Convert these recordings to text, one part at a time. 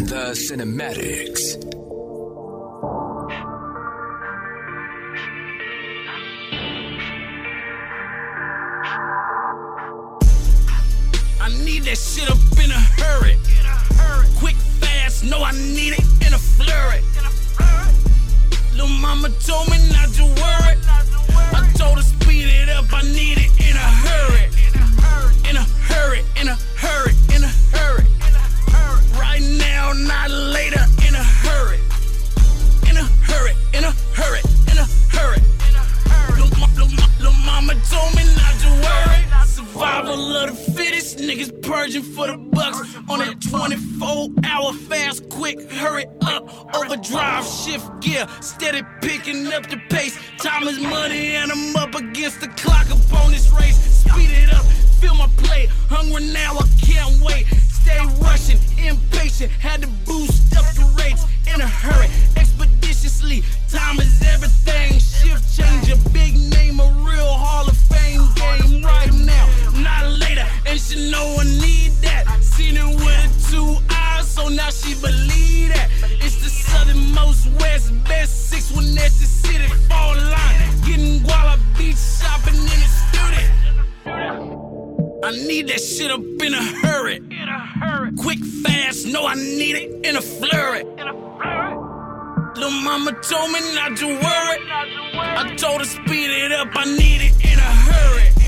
The Cinematics. I need that shit up in a hurry. Niggas purging for the bucks. On that 24 hour fast, quick, hurry up. Overdrive, shift gear, steady picking up the pace. Time is money, and I'm up against the clock upon this race. Speed it up, feel my play. Hungry now, I can't wait. Stay rushing, impatient, had to I need that shit up in a hurry. In a hurry. Quick, fast, no, I need it in a flurry. In a flurry. Little mama told me not to worry. I told her speed it up, I need it in a hurry.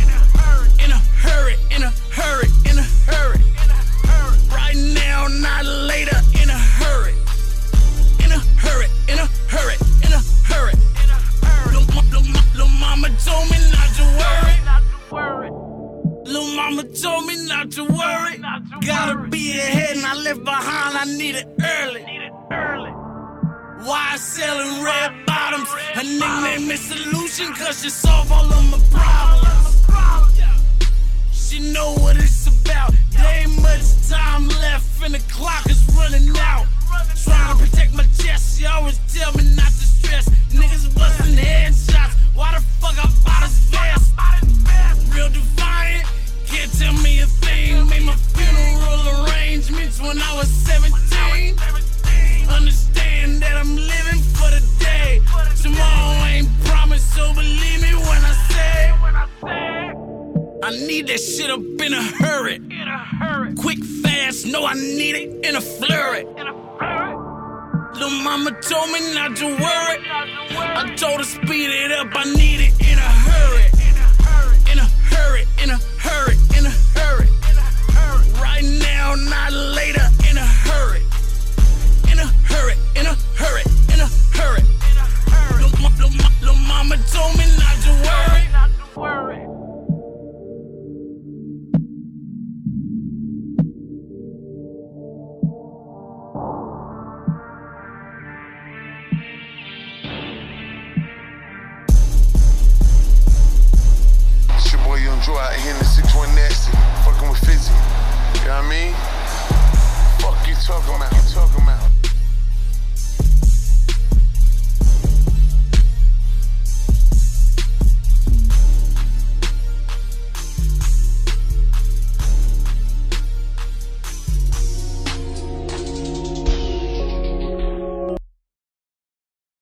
Mama told me not to worry. Gotta be ahead and I left behind, I need it early. Why selling red bottoms? Her nickname is Solution, cause she solve all of my problems. Need that shit up in a hurry. In a hurry. Quick, fast, no, I need it in a flurry. In a flurry. Little mama told me not to worry. I told her speed it up, I need it Joe out here in the 61 Nasty, fucking with Fizzy. You know what I mean? Fuck you talking about, you talking.